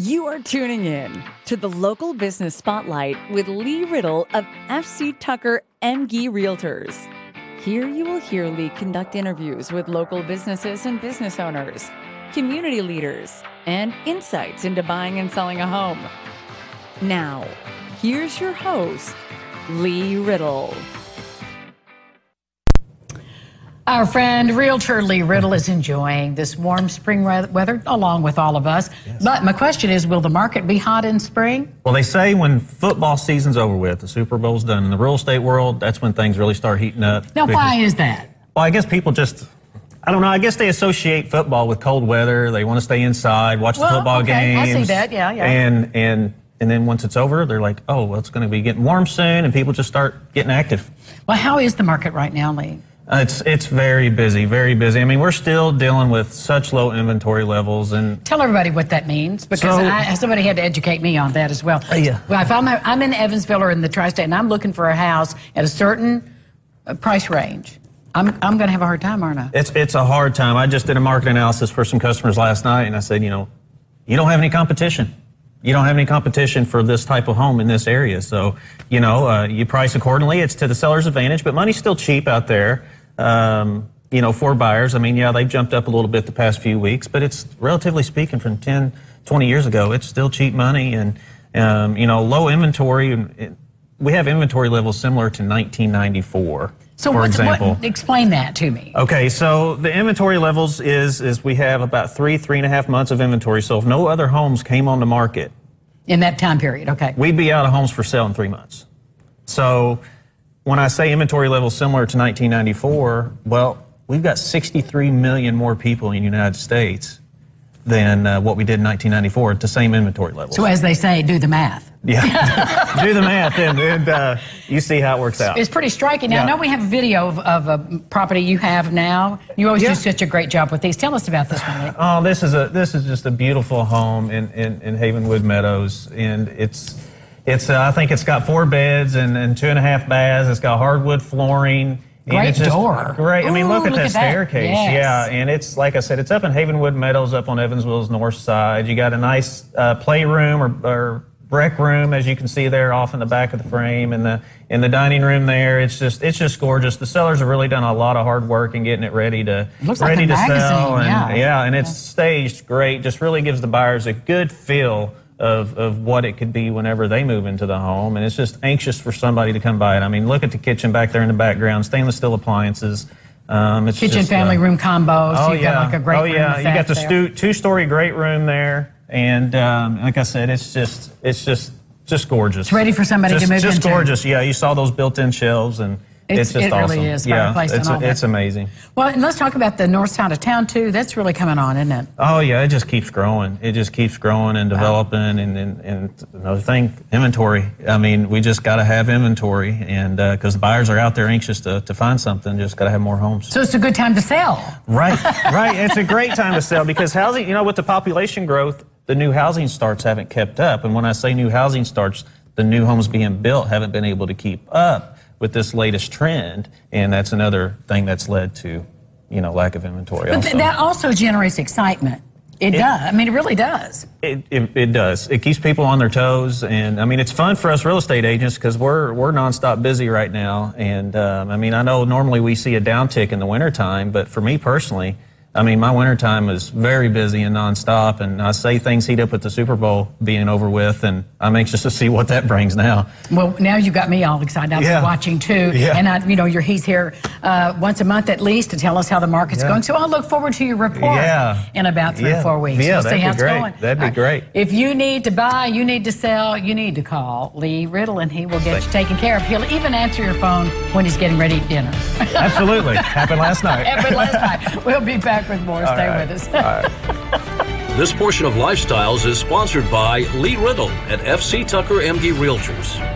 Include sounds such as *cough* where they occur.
You are tuning in to the local business spotlight with Lee Riddle of FC Tucker Emge Realtors. Here you will hear Lee conduct interviews with local businesses and business owners, community leaders, and insights into buying and selling a home. Now, here's your host, Lee Riddle. Our friend Realtor Lee Riddle is enjoying this warm spring weather along with all of us. Yes. But my question is will the market be hot in spring? Well, they say when football season's over with, the Super Bowl's done, in the real estate world, that's when things really start heating up. Now, because, why is that? Well, I guess people just. I don't know. I guess they associate football with cold weather. They want to stay inside, watch well, the football okay. games. I see that. Yeah, yeah. And and and then once it's over, they're like, oh, well, it's going to be getting warm soon, and people just start getting active. Well, how is the market right now, Lee? Uh, it's it's very busy, very busy. I mean, we're still dealing with such low inventory levels, and tell everybody what that means because so, I, somebody had to educate me on that as well. Uh, yeah. Well, if I'm I'm in Evansville or in the tri-state, and I'm looking for a house at a certain uh, price range, I'm I'm going to have a hard time, aren't I? It's it's a hard time. I just did a market analysis for some customers last night, and I said, you know, you don't have any competition you don't have any competition for this type of home in this area. So, you know, uh, you price accordingly. It's to the seller's advantage, but money's still cheap out there you know, for buyers. I mean, yeah, they've jumped up a little bit the past few weeks, but it's relatively speaking from 10, 20 years ago, it's still cheap money and, um, you know, low inventory. We have inventory levels similar to 1994. So for example, what, explain that to me. Okay, so the inventory levels is is we have about three three and a half months of inventory. So if no other homes came on the market in that time period, okay, we'd be out of homes for sale in three months. So when I say inventory levels similar to 1994, well, we've got 63 million more people in the United States than uh, what we did in 1994 at the same inventory levels. So as they say, do the math. Yeah, *laughs* do the math, and, and uh, you see how it works out. It's pretty striking. Now, yeah. I know we have a video of, of, a property you have now. You always yeah. do such a great job with these. Tell us about this one. Oh, this is a this is just a beautiful home in, in, in Havenwood Meadows, and it's it's, uh, I think it's got four beds and, and two and a half baths. It's got hardwood flooring. Great door. Great. I mean, look at look that at staircase. That. Yes. Yeah, and it's like I said, it's up in Havenwood Meadows, up on Evansville's north side. You got a nice uh, playroom or, or rec room, as you can see there, off in the back of the frame, and the in the dining room there. It's just it's just gorgeous. The sellers have really done a lot of hard work in getting it ready to ready like to magazine, sell. And, yeah. yeah, and it's staged great. Just really gives the buyers a good feel of, of what it could be whenever they move into the home. And it's just anxious for somebody to come by it. I mean, look at the kitchen back there in the background, stainless steel appliances. Um, kitchen just, family uh, room combo. So oh, you've yeah. got like a great oh, yeah. You got the stu- two story great room there. And um, like I said, it's just, it's just, just gorgeous. It's ready for somebody just, to move just into. Just gorgeous. Yeah, you saw those built in shelves and it's, it's just it awesome. really is. Yeah, it's, it's amazing. Well, and let's talk about the north side of town too. That's really coming on, isn't it? Oh yeah, it just keeps growing. It just keeps growing and developing. Wow. And, and, and another thing, inventory. I mean, we just got to have inventory, and because uh, buyers are out there anxious to, to find something, just got to have more homes. So it's a good time to sell. Right, *laughs* right. It's a great time to sell because housing. You know, with the population growth, the new housing starts haven't kept up. And when I say new housing starts, the new homes being built haven't been able to keep up with this latest trend, and that's another thing that's led to, you know, lack of inventory. But also. that also generates excitement. It, it, does. I mean, it really does. It, it, it, does. It keeps people on their toes, and I mean, it's fun for us real estate agents because we're we're nonstop busy right now. And um, I mean, I know normally we see a downtick in the wintertime, but for me personally, I mean, my wintertime is very busy and nonstop, and I say things heat up with the Super Bowl being over with, and I'm anxious to see what that brings now. Well, now you got me all excited. I was yeah. watching too, yeah. and I, you know, you're, he's here uh, once a month at least to tell us how the market's yeah. going. So I'll look forward to your report yeah. in about three or four weeks. Yeah, we'll that'd be great. Going. That'd be right. great. If you need to buy, you need to sell, you need to call Lee Riddle, and he will get you taken care of. He'll even answer your phone when he's getting ready to dinner. Absolutely, *laughs* happened last night. happened last night. We'll be back with more. All Stay right. with with us. *laughs* this portion of Lifestyles is sponsored by Lee Riddle at FC Tucker Emge Realtors.